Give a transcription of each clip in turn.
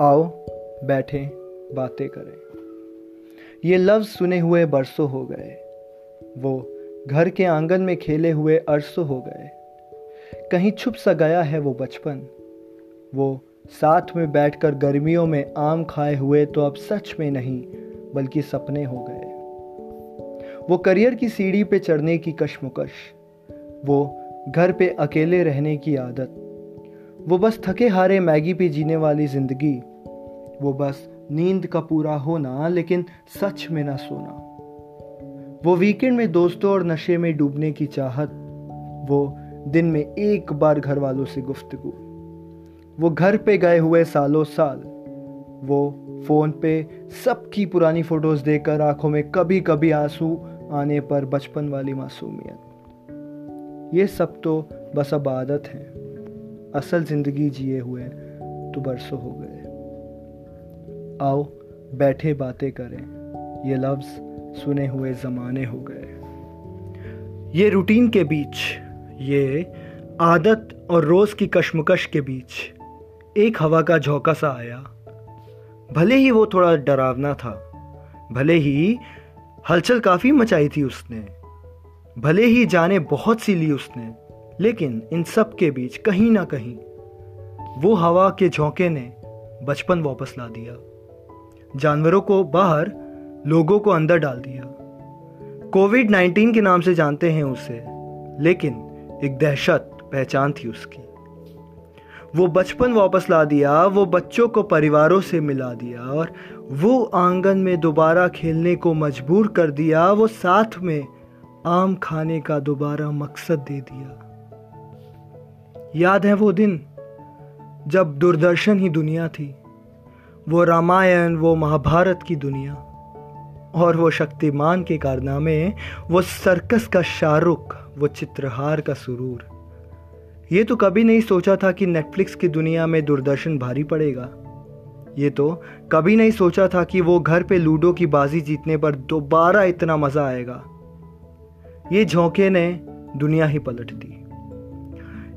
आओ, बैठे, बातें करें। ये लफ्ज़ सुने हुए बरसों हो गए। वो घर के आँगन में खेले हुए अरसों हो गए। कहीं छुप सा गया है वो बचपन। वो साथ में बैठकर गर्मियों में आम खाए हुए तो अब सच में नहीं, बल्कि सपने हो गए। वो करियर की सीढ़ी पे चढ़ने की कशमकश। वो घर पे अकेले रहने की आदत। वो बस थके हारे मैगी पे जीने वाली ज़िंदगी। वो बस नींद का पूरा होना, लेकिन सच में ना सोना। वो वीकेंड में दोस्तों और नशे में डूबने की चाहत। वो दिन में एक बार घर वालों से गुफ्तगु। वो घर पे गए हुए सालों साल। वो फ़ोन पे सबकी पुरानी फ़ोटोज़ देखकर आँखों में कभी कभी आँसू आने पर बचपन वाली मासूमियत। ये सब तो बस अब आदत है। असल ज़िंदगी जिए हुए तो बरसों हो गए। आओ, बैठे बातें करें। ये लफ्ज़ सुने हुए ज़माने हो गए। ये रूटीन के बीच, ये आदत और रोज़ की कशमकश के बीच, एक हवा का झोंका सा आया। भले ही वो थोड़ा डरावना था, भले ही हलचल काफ़ी मचाई थी उसने, भले ही जाने बहुत सी ली उसने लेकिन इन सब के बीच कहीं ना कहीं वो हवा के झोंके ने बचपन वापस ला दिया। जानवरों को बाहर, लोगों को अंदर डाल दिया। कोविड 19 के नाम से जानते हैं उसे, लेकिन एक दहशत पहचान थी उसकी। वो बचपन वापस ला दिया, वो बच्चों को परिवारों से मिला दिया और वो आँगन में दोबारा खेलने को मजबूर कर दिया, वो साथ में आम खाने का दोबारा मकसद दे दिया। याद है वो दिन जब दूरदर्शन ही दुनिया थी, वो रामायण, वो महाभारत की दुनिया और वो शक्तिमान के कारनामे, वो सर्कस का शाहरुख, वो चित्रहार का सुरूर। ये तो कभी नहीं सोचा था कि नेटफ्लिक्स की दुनिया में दूरदर्शन भारी पड़ेगा। ये तो कभी नहीं सोचा था कि वो घर पे लूडो की बाजी जीतने पर दोबारा इतना मज़ा आएगा। ये झोंके ने दुनिया ही पलट दी।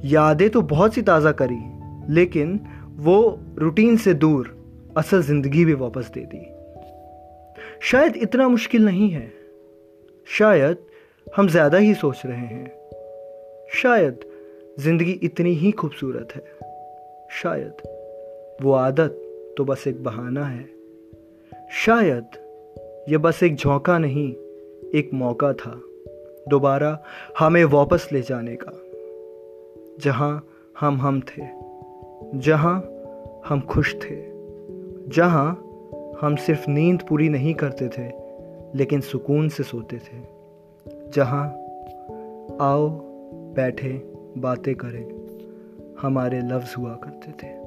यादें तो बहुत सी ताज़ा करी, लेकिन वो रूटीन से दूर असल ज़िंदगी भी वापस दे दी। शायद इतना मुश्किल नहीं है। शायद हम ज़्यादा ही सोच रहे हैं। शायद ज़िंदगी इतनी ही खूबसूरत है। शायद वो आदत तो बस एक बहाना है। शायद ये बस एक झोंका नहीं, एक मौका था, दोबारा हमें वापस ले जाने का। जहाँ हम हम थे, जहाँ हम खुश थे, जहाँ हम सिर्फ़ नींद पूरी नहीं करते थे, लेकिन सुकून से सोते थे, जहाँ आओ, बैठे, बातें करें, हमारे लफ्ज़ हुआ करते थे।